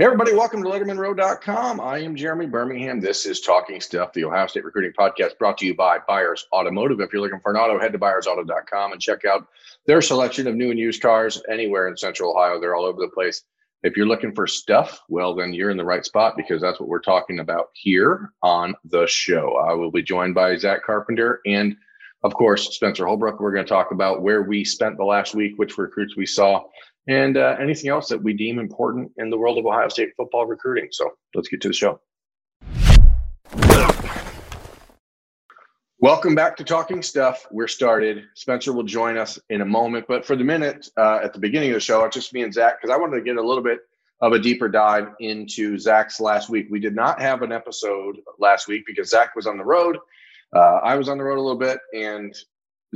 Everybody, welcome to LettermenRow.com. I am Jeremy Birmingham. This is Talking Stuff, the Ohio State Recruiting Podcast brought to you by Byers Automotive. If you're looking for an auto, head to byersauto.com and check out their selection of new and used cars anywhere in central Ohio. They're all over the place. If you're looking for stuff, well, then you're in the right spot because that's what we're talking about here on the show. I will be joined by Zack Carpenter and, of course, Spencer Holbrook. We're going to talk about where we spent the last week, which recruits we saw, and uh, anything else that we deem important in the world of Ohio State football recruiting. So let's get to the show. Welcome back to Talking Stuff. We're started. Spencer will join us in a moment, but for the minute uh, at the beginning of the show, it's just me and Zack because I wanted to get a little bit of a deeper dive into Zack's last week. We did not have an episode last week because Zack was on the road. Uh, I was on the road a little bit, and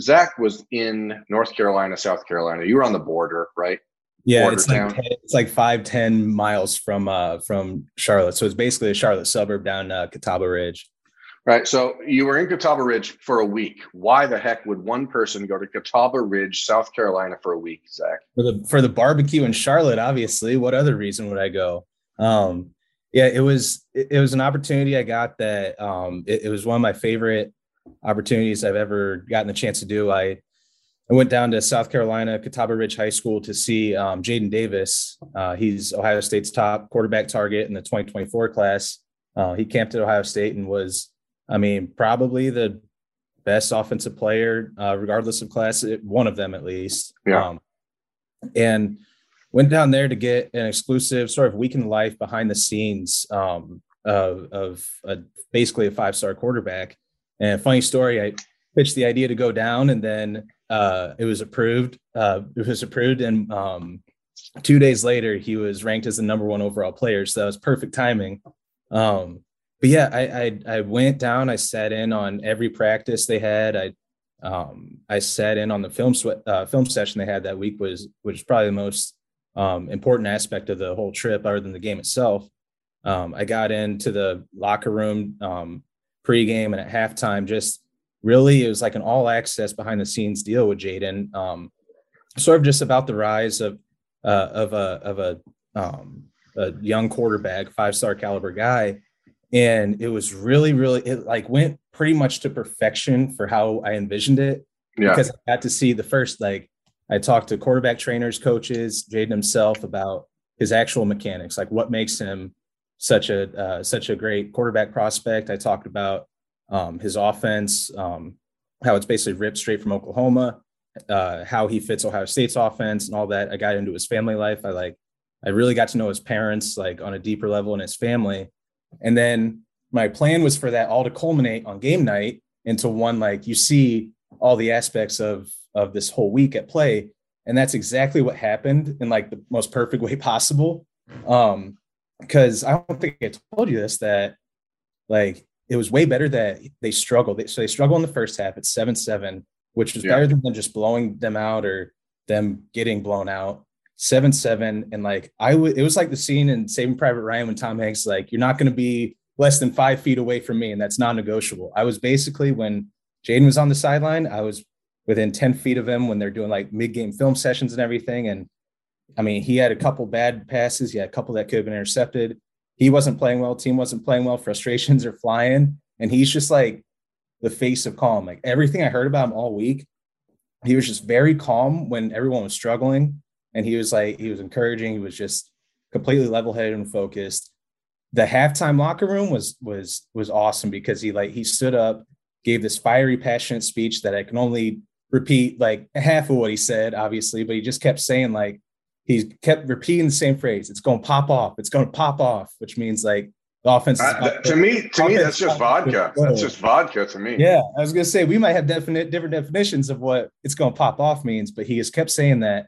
Zack was in North Carolina, South Carolina. You were on the border, right? Yeah, it's like, 10, it's like five, 10 miles from uh from Charlotte. So it's basically a Charlotte suburb down uh, Catawba Ridge. Right. So you were in Catawba Ridge for a week. Why the heck would one person go to Catawba Ridge, South Carolina for a week, Zack? For the for the barbecue in Charlotte, obviously. What other reason would I go? Um, yeah, it was it, was an opportunity I got that um it, it was one of my favorite opportunities I've ever gotten the chance to do. I I went down to South Carolina, Catawba Ridge High School to see um, Jadyn Davis. Uh, he's Ohio State's top quarterback target in the 2024 class. Uh, he camped at Ohio State and was, I mean, probably the best offensive player, uh, regardless of class, one of them at least. Yeah. Um, and went down there to get an exclusive sort of week in life behind the scenes um, of, of a, basically a five star quarterback. And funny story, I pitched the idea to go down and then uh, it was approved. Uh, it was approved, and um, two days later, he was ranked as the number one overall player. So that was perfect timing. Um, but yeah, I, I, I went down. I sat in on every practice they had. I um, I sat in on the film uh, film session they had that week was which is probably the most um, important aspect of the whole trip, other than the game itself. Um, I got into the locker room um, pregame and at halftime, just really it was like an all access behind the scenes deal with Jadyn. Um, sort of just about the rise of uh, of a of a, um, a young quarterback, five star caliber guy, and it was really really it like went pretty much to perfection for how I envisioned it. Yeah. Because I got to see the first like I talked to quarterback trainers, coaches, Jadyn himself about his actual mechanics, like what makes him such a uh, such a great quarterback prospect. I talked about um, his offense, um, how it's basically ripped straight from Oklahoma, uh, how he fits Ohio State's offense and all that. I got into his family life. I like, I really got to know his parents like on a deeper level and his family. And then my plan was for that all to culminate on game night into one like you see all the aspects of of this whole week at play and that's exactly what happened in like the most perfect way possible um because i don't think i told you this that like it was way better that they struggled. So they struggle in the first half at seven seven, which was yeah. better than just blowing them out or them getting blown out. Seven seven, and like I would, it was like the scene in Saving Private Ryan when Tom Hanks like, "You're not going to be less than five feet away from me," and that's non-negotiable. I was basically when Jadyn was on the sideline, I was within ten feet of him when they're doing like mid-game film sessions and everything. And I mean, he had a couple bad passes, he had a couple that could have been intercepted he wasn't playing well, team wasn't playing well, frustrations are flying, and he's just like the face of calm. Like everything I heard about him all week, he was just very calm when everyone was struggling, and he was like he was encouraging. He was just completely level-headed and focused. The halftime locker room was was was awesome because he like he stood up, gave this fiery, passionate speech that I can only repeat like half of what he said, obviously, but he just kept saying like he kept repeating the same phrase. It's going to pop off. It's going to pop off, which means like the offense. Uh, to me, to me, that's just vodka. That's just vodka to me. Yeah, I was gonna say we might have definite different definitions of what it's going to pop off means, but he has kept saying that.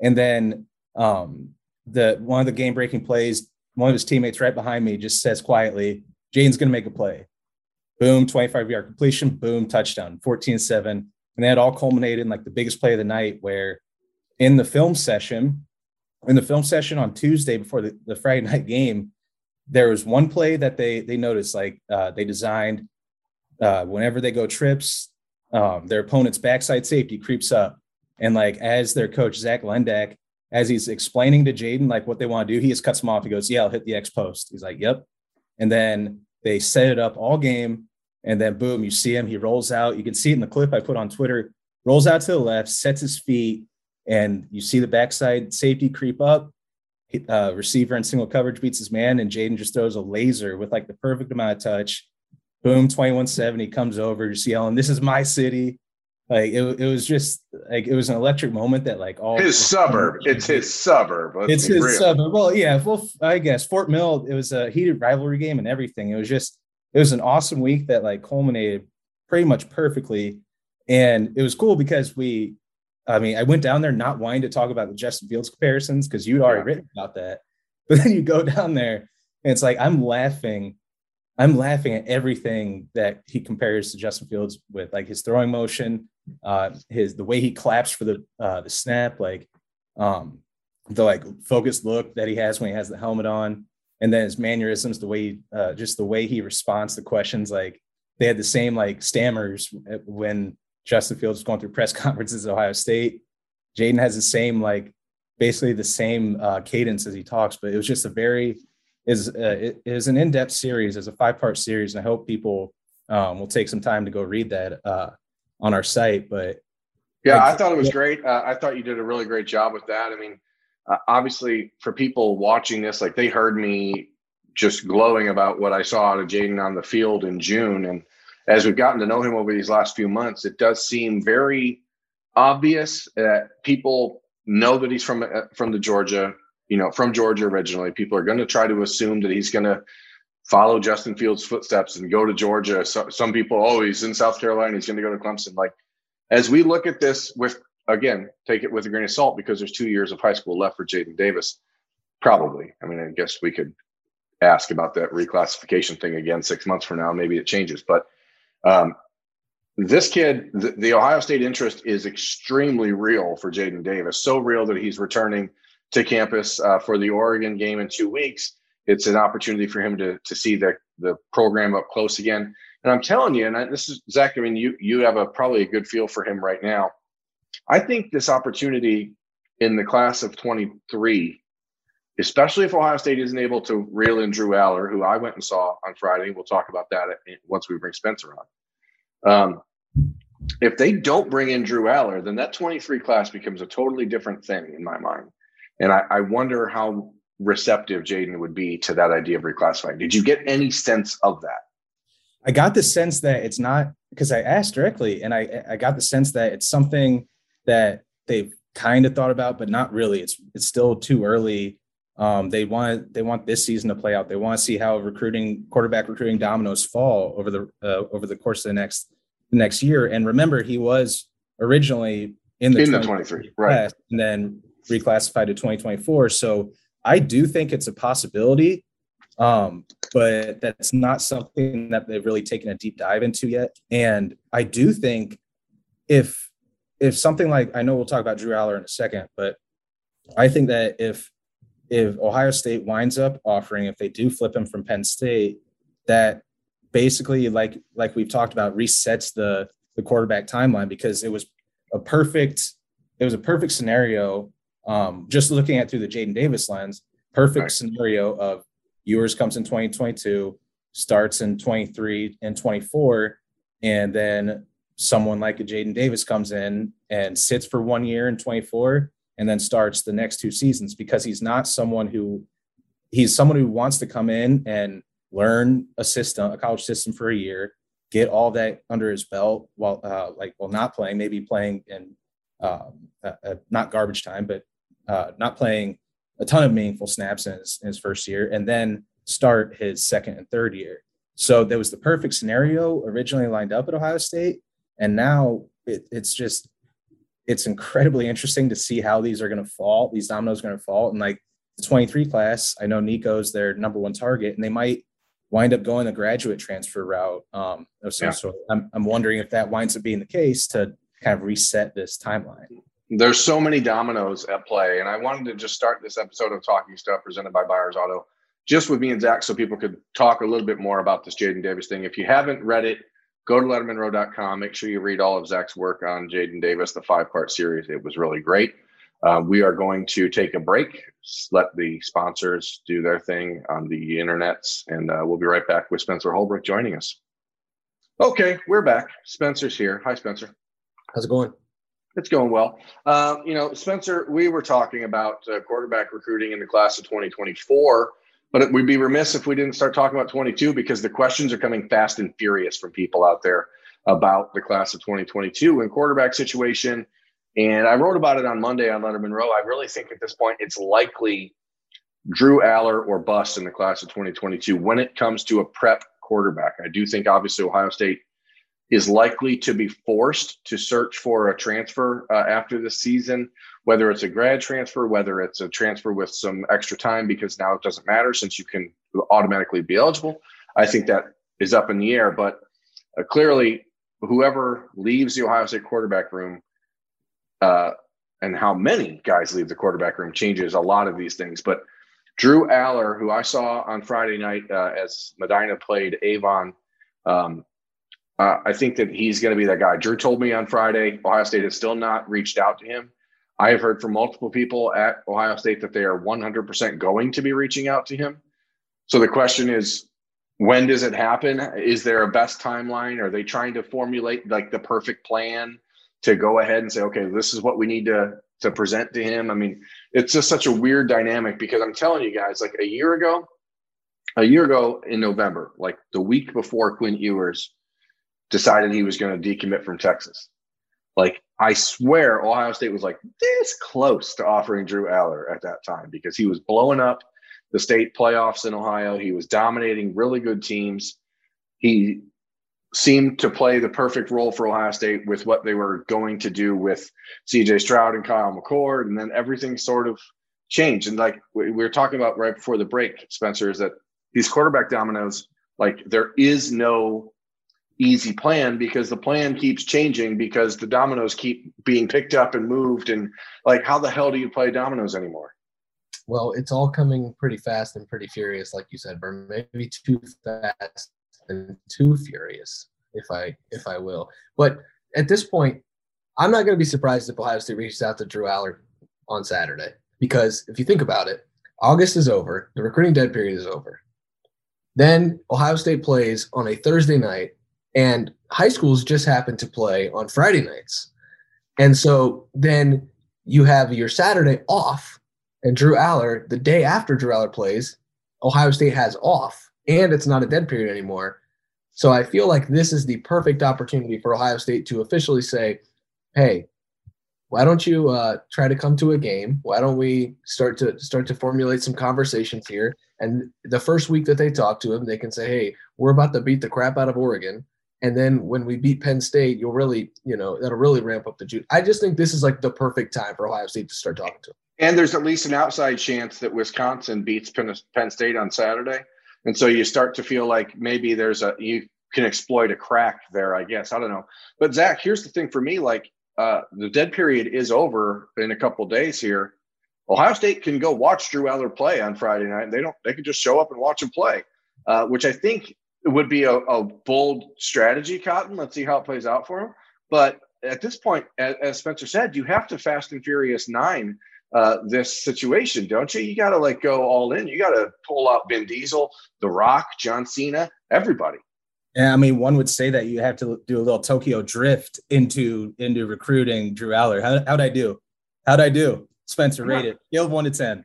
And then um, the one of the game breaking plays, one of his teammates right behind me just says quietly, "Jane's going to make a play." Boom, 25 yard completion. Boom, touchdown, 14 7. And that all culminated in like the biggest play of the night, where in the film session, in the film session on Tuesday before the, the Friday night game, there was one play that they they noticed like uh, they designed uh, whenever they go trips, um, their opponent's backside safety creeps up, and like as their coach Zach Lendak as he's explaining to Jadyn like what they want to do, he just cuts him off. He goes, "Yeah, I'll hit the X post." He's like, "Yep," and then they set it up all game, and then boom, you see him. He rolls out. You can see it in the clip I put on Twitter. Rolls out to the left, sets his feet, and you see the backside safety creep up. Uh, receiver in single coverage beats his man, and Jadyn just throws a laser with like the perfect amount of touch. Boom, 21 7. He comes over, just yelling, This is my city like it, it was just like it was an electric moment that like all his suburb it's his suburb it's his real. suburb well yeah well i guess fort mill it was a heated rivalry game and everything it was just it was an awesome week that like culminated pretty much perfectly. And it was cool because we i mean i went down there not wanting to talk about the justin fields comparisons because you'd already yeah. written about that. But then you go down there and it's like i'm laughing I'm laughing at everything that he compares to Justin Fields with, like his throwing motion, uh, his the way he claps for the uh, the snap, like um, the like focused look that he has when he has the helmet on, and then his mannerisms, the way he, uh, just the way he responds to questions. Like they had the same like stammers when Justin Fields was going through press conferences at Ohio State. Jadyn has the same like basically the same uh, cadence as he talks, but it was just a very is uh, it is an in-depth series. It's a five-part series, and I hope people um, will take some time to go read that uh, on our site. But yeah, I, I thought it was great. Uh, I thought you did a really great job with that. I mean, uh, obviously, for people watching this, like they heard me just glowing about what I saw out of Jadyn on the field in June, and as we've gotten to know him over these last few months, it does seem very obvious that people know that he's from uh, from the Georgia you know, from Georgia originally. People are going to try to assume that he's going to follow Justin Fields' footsteps and go to Georgia. So, some people, oh, he's in South Carolina. He's going to go to Clemson. Like, as we look at this with, again, take it with a grain of salt because there's two years of high school left for Jadyn Davis. Probably. I mean, I guess we could ask about that reclassification thing again six months from now. Maybe it changes. But um, this kid, the, the Ohio State interest is extremely real for Jadyn Davis. So real that he's returning – to campus uh, for the Oregon game in two weeks, it's an opportunity for him to to see the the program up close again. And I'm telling you, and I, this is Zack. I mean, you you have a probably a good feel for him right now. I think this opportunity in the class of 23, especially if Ohio State isn't able to reel in Drew Allar, who I went and saw on Friday. We'll talk about that once we bring Spencer on. Um, if they don't bring in Drew Allar, then that 23 class becomes a totally different thing in my mind. And I, I wonder how receptive Jadyn would be to that idea of reclassifying. Did you get any sense of that? I got the sense that it's not because I asked directly, and I I got the sense that it's something that they've kind of thought about, but not really. It's it's still too early. Um, they want they want this season to play out. They want to see how recruiting quarterback recruiting dominoes fall over the uh, over the course of the next the next year. And remember, he was originally in the in the 23 right, and then reclassified to 2024. So I do think it's a possibility, um, but that's not something that they've really taken a deep dive into yet. And I do think if if something like I know we'll talk about Drew Allar in a second, but I think that if if Ohio State winds up offering, if they do flip him from Penn State, that basically like like we've talked about resets the the quarterback timeline because it was a perfect it was a perfect scenario um, just looking at through the Jadyn Davis lens, perfect right. scenario of Ewers comes in 2022, starts in 23 and 24, and then someone like a Jadyn Davis comes in and sits for one year in 24 and then starts the next two seasons because he's not someone who he's someone who wants to come in and learn a system, a college system for a year, get all that under his belt while uh, like while not playing, maybe playing in um, uh, not garbage time, but uh, not playing a ton of meaningful snaps in his, in his first year, and then start his second and third year. So that was the perfect scenario originally lined up at Ohio State, and now it, it's just it's incredibly interesting to see how these are going to fall. These dominoes are going to fall, and like the 23 class, I know Nico's their number one target, and they might wind up going the graduate transfer route um, of some yeah. sort. I'm, I'm wondering if that winds up being the case to kind of reset this timeline there's so many dominoes at play. And I wanted to just start this episode of Talking Stuff presented by Byers Auto just with me and Zack so people could talk a little bit more about this Jadyn Davis thing. If you haven't read it, go to lettermenrow.com. Make sure you read all of Zack's work on Jadyn Davis, the five part series. It was really great. Uh, we are going to take a break, let the sponsors do their thing on the internets, and uh, we'll be right back with Spencer Holbrook joining us. Okay, we're back. Spencer's here. Hi, Spencer. How's it going? It's going well. Uh, you know, Spencer, we were talking about uh, quarterback recruiting in the class of 2024, but we'd be remiss if we didn't start talking about 22 because the questions are coming fast and furious from people out there about the class of 2022 and quarterback situation. And I wrote about it on Monday on Lettermen Row. I really think at this point it's likely Drew Allar or bust in the class of 2022 when it comes to a prep quarterback. I do think obviously Ohio State is likely to be forced to search for a transfer uh, after the season, whether it's a grad transfer, whether it's a transfer with some extra time because now it doesn't matter since you can automatically be eligible. I think that is up in the air, but uh, clearly, whoever leaves the Ohio State quarterback room uh, and how many guys leave the quarterback room changes a lot of these things. But Drew Allar, who I saw on Friday night uh, as Medina played Avon, um, uh, I think that he's going to be that guy. Drew told me on Friday, Ohio State has still not reached out to him. I have heard from multiple people at Ohio State that they are 100% going to be reaching out to him. So the question is, when does it happen? Is there a best timeline? Are they trying to formulate like the perfect plan to go ahead and say, okay, this is what we need to to present to him? I mean, it's just such a weird dynamic because I'm telling you guys, like a year ago, a year ago in November, like the week before Quinn Ewers decided he was going to decommit from Texas. Like I swear, Ohio State was like this close to offering Drew Allar at that time because he was blowing up the state playoffs in Ohio. He was dominating really good teams. He seemed to play the perfect role for Ohio State with what they were going to do with CJ Stroud and Kyle McCord. And then everything sort of changed. And like we were talking about right before the break, Spencer, is that these quarterback dominoes, like there is no easy plan because the plan keeps changing because the dominoes keep being picked up and moved. And like, how the hell do you play dominoes anymore? Well, it's all coming pretty fast and pretty furious, like you said, Berm. Maybe too fast and too furious, if I if I will. But at this point, I'm not going to be surprised if Ohio State reaches out to Drew Allar on Saturday because if you think about it, August is over, the recruiting dead period is over. Then Ohio State plays on a Thursday night, and high schools just happen to play on Friday nights. And so then you have your Saturday off and Drew Allar, the day after Drew Allar plays, Ohio State has off, and it's not a dead period anymore. So I feel like this is the perfect opportunity for Ohio State to officially say, "Hey, why don't you uh, try to come to a game? Why don't we start to start to formulate some conversations here?" And the first week that they talk to him, they can say, "Hey, we're about to beat the crap out of Oregon." And then when we beat Penn State, you'll really, you know, that'll really ramp up the juice. I just think this is like the perfect time for Ohio State to start talking to him. And there's at least an outside chance that Wisconsin beats Penn, Penn State on Saturday. And so you start to feel like maybe there's a, you can exploit a crack there, I guess. I don't know. But Zack, here's the thing for me like, uh, the dead period is over in a couple days here. Ohio State can go watch Drew Allar play on Friday night. They don't. They can just show up and watch him play, uh, which I think would be a, a, bold strategy. Cotton. Let's see how it plays out for him. But at this point, as, as Spencer said, you have to fast and furious nine uh, this situation, don't you? You got to like go all in. You got to pull out Vin Diesel, The Rock, John Cena, everybody. Yeah, I mean, one would say that you have to do a little Tokyo drift into into recruiting Drew Allar. How how'd I do? How'd I do? Spencer, rate it. Of one to ten.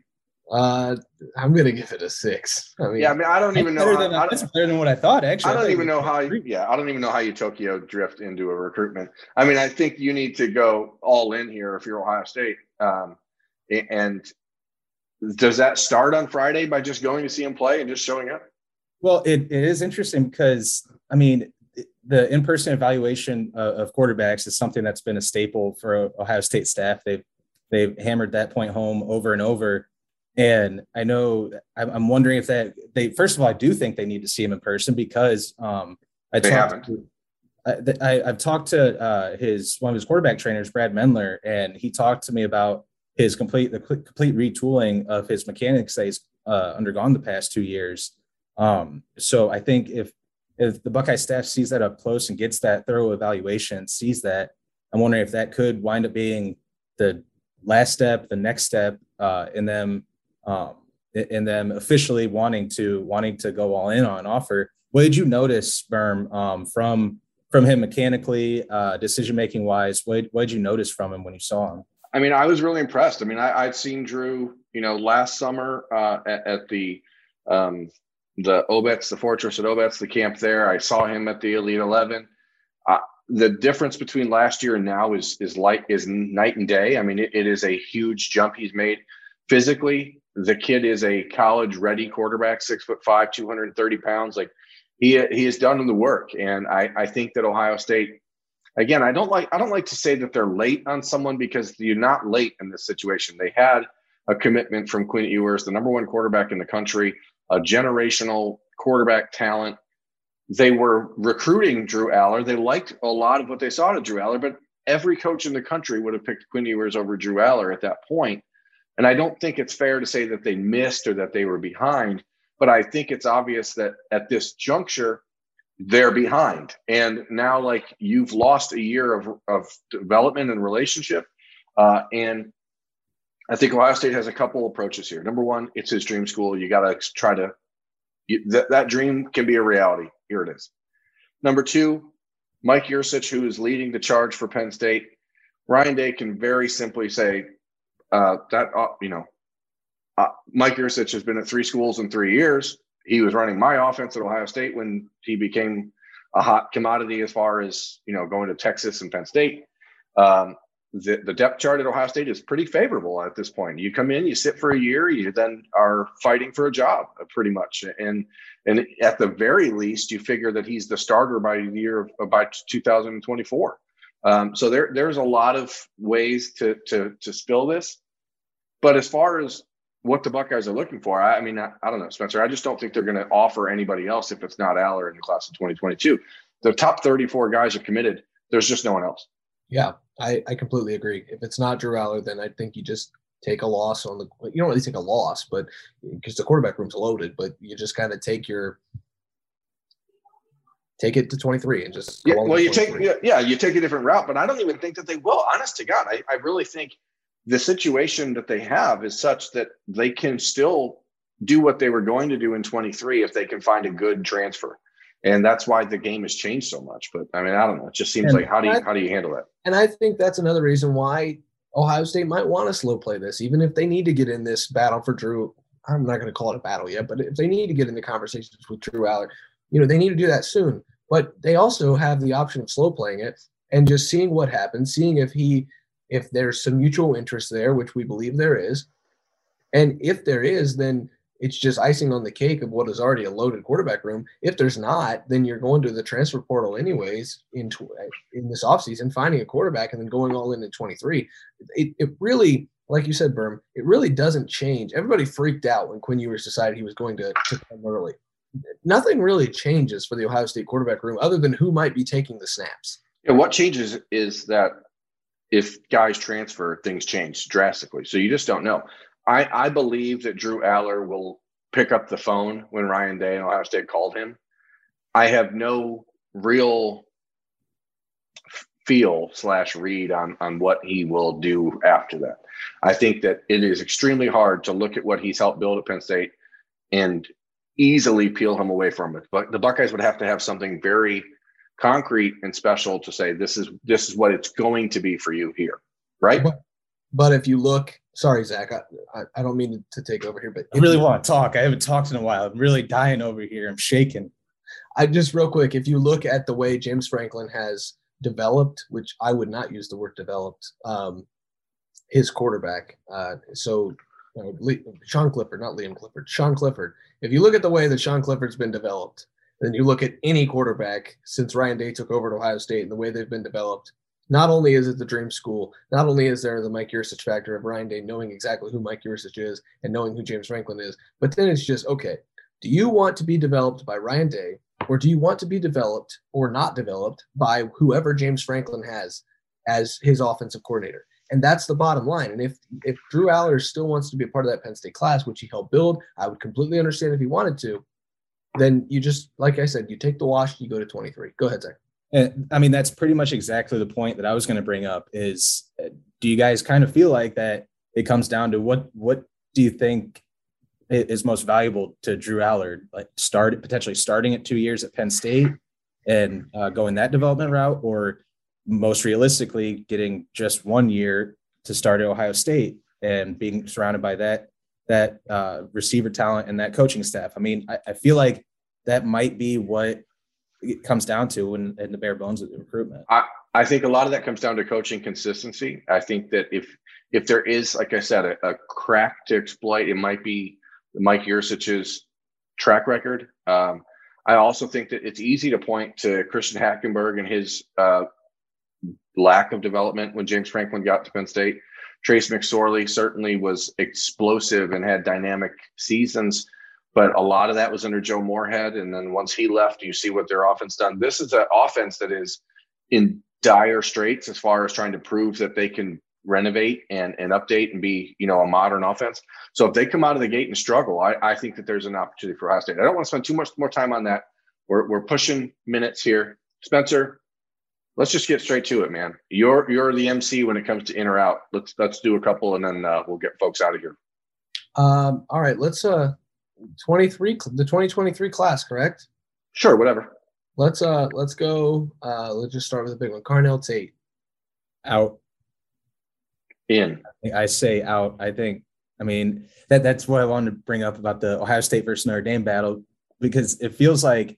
Uh, I'm gonna give it a six. I mean, yeah, I mean, I don't even know. Than, how, that's better than what I thought. Actually, I don't even know how. You, yeah, I don't even know how you Tokyo drift into a recruitment. I mean, I think you need to go all in here if you're Ohio State. Um, and does that start on Friday by just going to see him play and just showing up? Well, it, it is interesting because, I mean, the in-person evaluation of, of quarterbacks is something that's been a staple for Ohio State staff. They've they've hammered that point home over and over. And I know I'm wondering if that they first of all I do think they need to see him in person because um, I they talked haven't. I, I, have talked to uh, his one of his quarterback trainers, Brad Mendler, and he talked to me about his complete the complete retooling of his mechanics that he's uh, undergone the past two years. Um, so I think if if the Buckeye staff sees that up close and gets that thorough evaluation, sees that, I'm wondering if that could wind up being the last step, the next step, uh, in them, um, in them officially wanting to wanting to go all in on offer. What did you notice, Berm, um, from from him mechanically, uh, decision making wise? What what did you notice from him when you saw him? I mean, I was really impressed. I mean, I, would seen Drew, you know, last summer uh, at, at, the um, the Obetz, the Fortress at Obetz, the camp there. I saw him at the Elite Eleven. Uh, the difference between last year and now is is like is night and day. I mean, it, it is a huge jump he's made physically. The kid is a college ready quarterback, six foot five, two hundred and thirty pounds. Like he he has done the work, and I I think that Ohio State again, I don't like I don't like to say that they're late on someone because you're not late in this situation. They had a commitment from Quinn Ewers, the number one quarterback in the country, a generational quarterback talent. They were recruiting Drew Allar. They liked a lot of what they saw to Drew Allar, but every coach in the country would have picked Quinn Ewers over Drew Allar at that point. And I don't think it's fair to say that they missed or that they were behind, but I think it's obvious that at this juncture, they're behind. And now, like, you've lost a year of, of development and relationship. Uh, and I think Ohio State has a couple approaches here. Number one, it's his dream school. You got to try to, you, that, that dream can be a reality. Here it is. Number two, Mike Yurcich, who is leading the charge for Penn State, Ryan Day can very simply say uh, that, uh, you know, uh, Mike Yurcich has been at three schools in three years he was running my offense at Ohio State when he became a hot commodity as far as you know going to Texas and Penn State. Um, the, the depth chart at Ohio State is pretty favorable at this point. You come in, you sit for a year, you then are fighting for a job uh, pretty much, and and at the very least, you figure that he's the starter by the year of, by 2024. Um, so there there's a lot of ways to to to spill this, but as far as what the Buckeyes are looking for. I, I mean, I, I, don't know, Spencer. I just don't think they're going to offer anybody else if it's not Allar in the class of 2022. The top 34 guys are committed. There's just no one else. Yeah, I, I completely agree. If it's not Drew Allar, then I think you just take a loss on the. You don't really take a loss, but because the quarterback room's loaded, but you just kind of take your take it to 23 and just yeah, well you take yeah, yeah you take a different route but i don't even think that they will honest to god I, I really think the situation that they have is such that they can still do what they were going to do in 23 if they can find a good transfer. And that's why the game has changed so much but i mean i don't know. It just seems and like how do you how do you handle that and i think that's another reason why ohio state might want to slow play this even if they need to get in this battle for drew i'm not going to call it a battle yet but if they need to get into conversations with drew allar you know they need to do that soon. But they also have the option of slow playing it and just seeing what happens seeing if he if there's some mutual interest there, which we believe there is, and if there is, then it's just icing on the cake of what is already a loaded quarterback room. If there's not, then you're going to the transfer portal anyways in in this offseason, finding a quarterback and then going all in at 23. It, it really, like you said, Berm, it really doesn't change. Everybody freaked out when Quinn Ewers decided he was going to, to come early. Nothing really changes for the Ohio State quarterback room other than who might be taking the snaps. Yeah, what changes is that if guys transfer, things change drastically. So you just don't know. I, I believe that Drew Allar will pick up the phone when Ryan Day and Ohio State called him. I have no real feel slash read on on what he will do after that. I think that it is extremely hard to look at what he's helped build at Penn State and easily peel him away from it. But the Buckeyes would have to have something very concrete and special to say this is this is what it's going to be for you here, right? But, but if you look, sorry, Zack, I, I, I don't mean to take over here, but I really you, want to talk. I haven't talked in a while. I'm really dying over here. I'm shaking. I just real quick, if you look at the way James Franklin has developed, which I would not use the word developed, um, his quarterback. Uh, so you know, Sean Clifford, not Liam Clifford, Sean Clifford. If you look at the way that Sean Clifford's been developed, then you look at any quarterback since Ryan Day took over at Ohio State and the way they've been developed. Not only is it the dream school, not only is there the Mike Yurcich factor of Ryan Day knowing exactly who Mike Yurcich is and knowing who James Franklin is, but then it's just okay. Do you want to be developed by Ryan Day, or do you want to be developed or not developed by whoever James Franklin has as his offensive coordinator? And that's the bottom line. And if if Drew Allar still wants to be a part of that Penn State class, which he helped build, I would completely understand if he wanted to then you just like I said, you take the wash, you go to 23. Go ahead, Zack. And I mean, that's pretty much exactly the point that I was going to bring up is uh, do you guys kind of feel like that it comes down to what, what do you think is most valuable to Drew Allard? Like start potentially starting at two years at Penn State and uh, going that development route or most realistically getting just one year to start at Ohio State and being surrounded by that that uh, receiver talent and that coaching staff. I mean, I, I, feel like that might be what it comes down to in, in the bare bones of the recruitment. I, I think a lot of that comes down to coaching consistency. I think that if if there is, like I said, a, a crack to exploit, it might be Mike Yurcich's track record. Um, I also think that it's easy to point to Christian Hackenberg and his uh, lack of development when James Franklin got to Penn State. Trace McSorley certainly was explosive and had dynamic seasons, but a lot of that was under Joe Moorhead. And then once he left, you see what their offense done. This is an offense that is in dire straits as far as trying to prove that they can renovate and, and update and be, you know, a modern offense. So if they come out of the gate and struggle, I, I think that there's an opportunity for Ohio State. I don't want to spend too much more time on that. We're, we're pushing minutes here. Spencer, let's just get straight to it, man. You're you're the MC when it comes to in or out. Let's let's do a couple and then uh, we'll get folks out of here. Um, all right, let's uh 23 the 2023 class, correct? Sure, whatever. Let's uh let's go uh let's just start with a big one. Carnell Tate. Out. In. I say out. I think I mean that that's what I wanted to bring up about the Ohio State versus Notre Dame battle because it feels like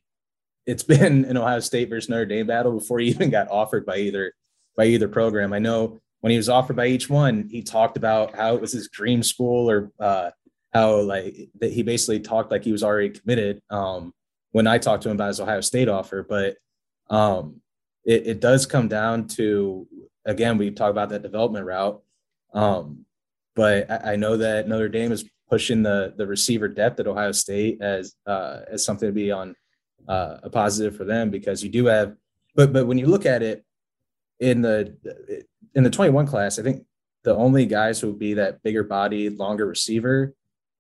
it's been an Ohio State versus Notre Dame battle before he even got offered by either by either program. I know when he was offered by each one, he talked about how it was his dream school or uh, how like that he basically talked like he was already committed. Um, when I talked to him about his Ohio State offer, but um, it, it, does come down to again we talk about that development route. Um, but I, I, know that Notre Dame is pushing the the receiver depth at Ohio State as uh, as something to be on uh, a positive for them because you do have, but but when you look at it in the in the 21 class, I think the only guys who would be that bigger body, longer receiver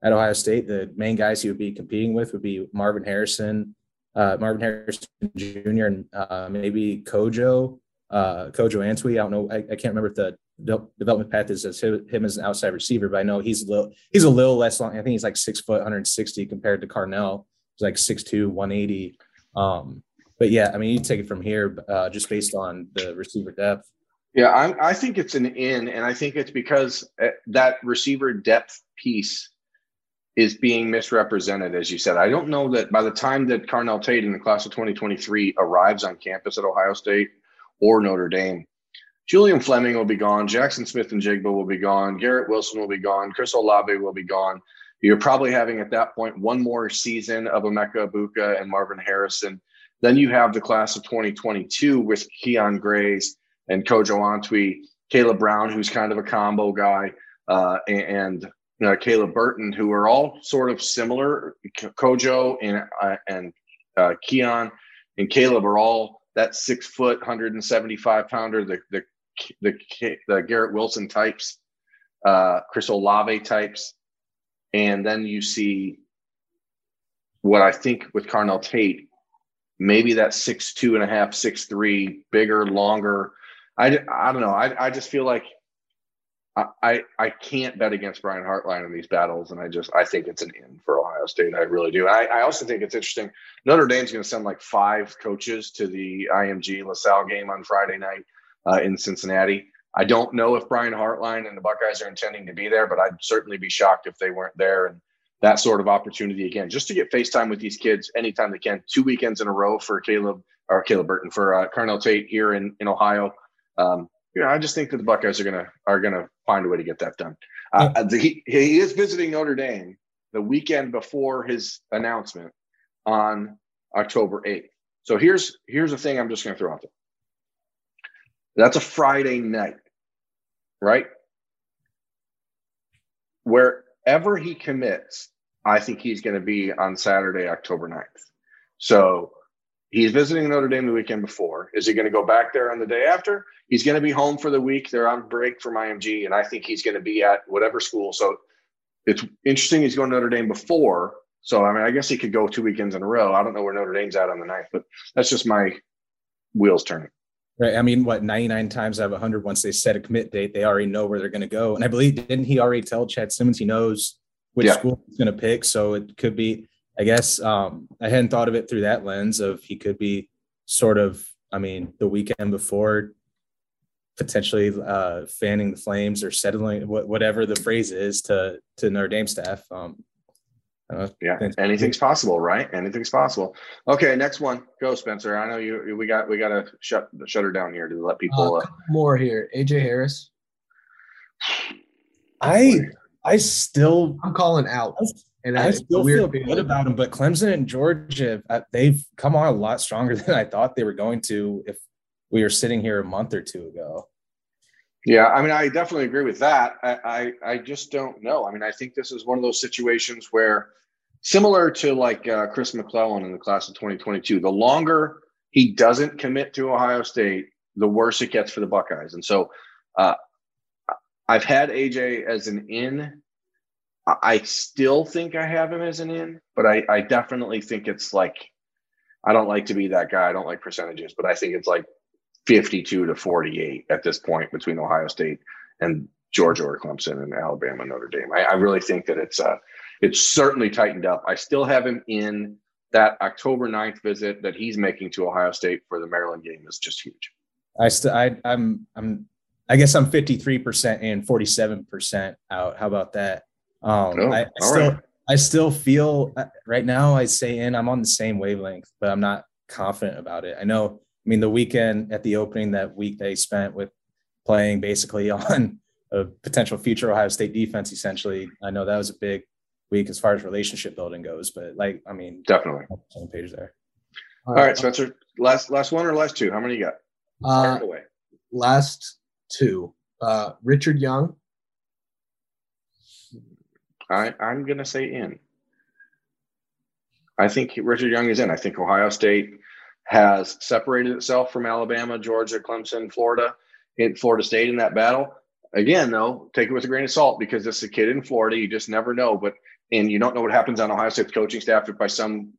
at Ohio State, the main guys he would be competing with would be Marvin Harrison, uh, Marvin Harrison Jr. and uh, maybe Kojo, uh, Kojo Antwi. I don't know. I, I, can't remember if the development path is as him as an outside receiver, but I know he's a little he's a little less long. I think he's like six foot, 160 compared to Carnell like 6'2", 180. Um, but yeah, I mean, you take it from here uh, just based on the receiver depth. Yeah, I, I think it's an in, and I think it's because uh, that receiver depth piece is being misrepresented, as you said. I don't know that by the time that Carnell Tate in the class of 2023 arrives on campus at Ohio State or Notre Dame, Julian Fleming will be gone. Jackson Smith-Njigba will be gone. Garrett Wilson will be gone. Chris Olave will be gone. You're probably having at that point one more season of Emeka Egbuka and Marvin Harrison. Then you have the class of 2022 with Kyion Grayes and Kojo Antwi, Kaleb Brown, who's kind of a combo guy, uh, and uh, Caleb Burton, who are all sort of similar. Kojo and uh, and uh, Keon and Caleb are all that six foot, 175 pounder, the the the, the Garrett Wilson types, uh, Chris Olave types. And then you see what I think with Carnell Tate, maybe that six two and a half, six three, bigger, longer. I, I don't know. I, I just feel like I, I, can't bet against Brian Hartline in these battles, and I just I think it's an in for Ohio State. I really do. I, I also think it's interesting. Notre Dame's going to send like five coaches to the IMG LaSalle game on Friday night uh, in Cincinnati. I don't know if Brian Hartline and the Buckeyes are intending to be there, but I'd certainly be shocked if they weren't there. And that sort of opportunity again, just to get FaceTime with these kids anytime they can. Two weekends in a row for Caleb or Caleb Burton for uh, Carnell Tate here in in Ohio. Um, you know, I just think that the Buckeyes are gonna are gonna find a way to get that done. Uh, the, he, he is visiting Notre Dame the weekend before his announcement on October 8th. So here's here's the thing I'm just going to throw out there. That's a Friday night right? Wherever he commits, I think he's going to be on Saturday, October 9th. So he's visiting Notre Dame the weekend before. Is he going to go back there on the day after? He's going to be home for the week. They're on break from IMG, and I think he's going to be at whatever school. So it's interesting he's going to Notre Dame before. So I mean, I guess he could go two weekends in a row. I don't know where Notre Dame's at on the 9th, but that's just my wheels turning. Right. I mean, what 99 times out of 100, once they set a commit date, they already know where they're going to go. And I believe, didn't he already tell Chad Simmons he knows which yeah. school he's going to pick? So it could be, I guess, um, I hadn't thought of it through that lens of he could be sort of, I mean, the weekend before potentially uh, fanning the flames or settling whatever the phrase is to to Notre Dame staff. Um, uh, yeah, anything's possible, right? Anything's possible. Okay, next one. Go, Spencer. I know you. We got we got to shut shut her down here to let people. Uh, uh, more here. AJ Harris. I I still I'm calling out. And I, I still feel good about him, but Clemson and Georgia, uh, they've come on a lot stronger than I thought they were going to. If we were sitting here a month or two ago. Yeah, I mean, I definitely agree with that. I, I, I just don't know. I mean, I think this is one of those situations where, similar to like uh, Chris McClellan in the class of 2022, the longer he doesn't commit to Ohio State, the worse it gets for the Buckeyes. And so, uh, I've had AJ as an in. I still think I have him as an in, but I, I definitely think it's like I don't like to be that guy. I don't like percentages, but I think it's like 52 to 48 at this point between Ohio State and Georgia or Clemson and Alabama, and Notre Dame. I, I really think that it's uh, it's certainly tightened up. I still have him in that October 9th visit that he's making to Ohio State for the Maryland game is just huge. I still I I'm I'm I guess I'm 53% in 47% out. How about that? Um oh, I, I still right. I still feel uh, right now I say in I'm on the same wavelength, but I'm not confident about it. I know I mean, the weekend at the opening that week they spent with playing basically on a potential future Ohio State defense, essentially. I know that was a big week as far as relationship building goes, but like, I mean, definitely same page there. All right, Spencer. Last last one or last two? How many you got? Uh, away. Last two. Uh, Richard Young. I I'm gonna say in. I think Richard Young is in. I think Ohio State has separated itself from Alabama, Georgia, Clemson, Florida, in Florida State in that battle. Again, though, take it with a grain of salt because it's a kid in Florida. You just never know. But and you don't know what happens on Ohio State's coaching staff if by some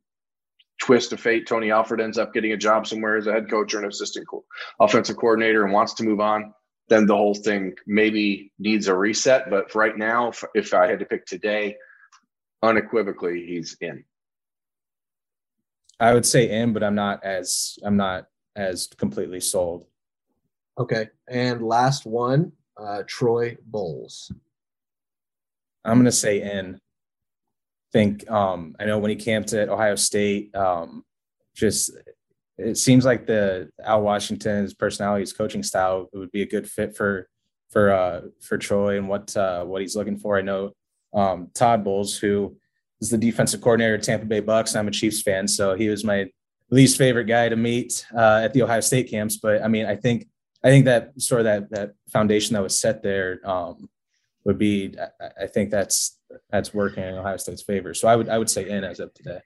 twist of fate, Tony Alford ends up getting a job somewhere as a head coach or an assistant co- offensive coordinator and wants to move on, then the whole thing maybe needs a reset. But right now, if, if I had to pick today, unequivocally, he's in. I would say in, but I'm not as I'm not as completely sold. Okay, and last one, uh, Troy Bowles. I'm gonna say in. Think um, I know when he camped at Ohio State, um, just it seems like the Al Washington's personality, his coaching style, it would be a good fit for for uh, for Troy and what uh, what he's looking for. I know um, Todd Bowles, who is the defensive coordinator at Tampa Bay Bucks. I'm a Chiefs fan, so he was my least favorite guy to meet uh, at the Ohio State camps. But I mean, I think I think that sort of that that foundation that was set there um, would be. I, I think that's that's working in Ohio State's favor. So I would I would say in as of today.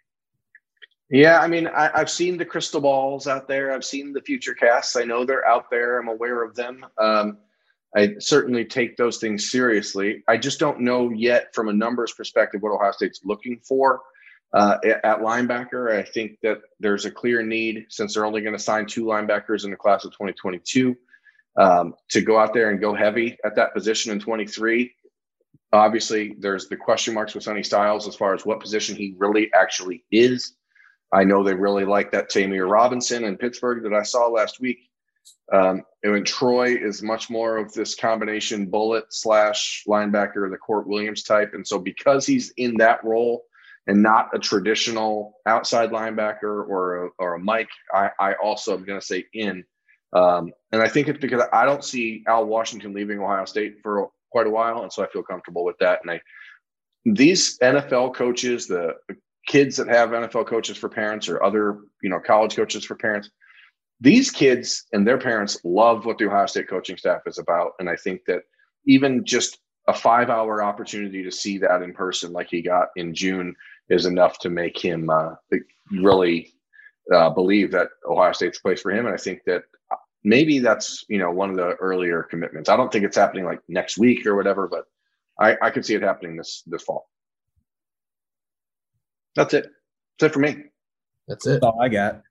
Yeah, I mean, I, have seen the crystal balls out there. I've seen the future casts. I know they're out there. I'm aware of them. Um, I certainly take those things seriously. I just don't know yet from a numbers perspective what Ohio State's looking for uh, at linebacker. I think that there's a clear need since they're only going to sign two linebackers in the class of 2022 um, to go out there and go heavy at that position in 23. Obviously, there's the question marks with Sonny Styles as far as what position he really actually is. I know they really like that Ta'Mere Robinson in Pittsburgh that I saw last week. Um, and Troy is much more of this combination bullet slash linebacker, the Court Williams type. And so because he's in that role and not a traditional outside linebacker or a, or a Mike, I, I also am going to say in. Um, and I think it's because I don't see Al Washington leaving Ohio State for quite a while. And so I feel comfortable with that. And I, these NFL coaches, the kids that have NFL coaches for parents or other, you know, college coaches for parents, these kids and their parents love what the Ohio State coaching staff is about. And I think that even just a five hour opportunity to see that in person, like he got in June, is enough to make him uh, really uh, believe that Ohio State's a place for him. And I think that maybe that's, you know, one of the earlier commitments. I don't think it's happening like next week or whatever, but I, I could see it happening this, this fall. That's it. That's it for me. That's it. That's all I got.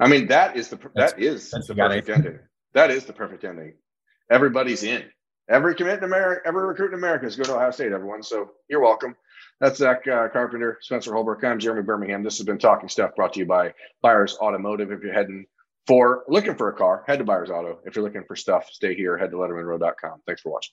I mean, that is the that's, that is the perfect ending. That is the perfect ending. Everybody's in. Every commit in America, every recruit in America is going to Ohio State. Everyone, so you're welcome. That's Zack uh, Carpenter, Spencer Holbrook. I'm Jeremy Birmingham. This has been Talking Stuff brought to you by Byers Automotive. If you're heading for looking for a car, head to Byers Auto. If you're looking for stuff, stay here. Head to LettermenRow.com. Thanks for watching.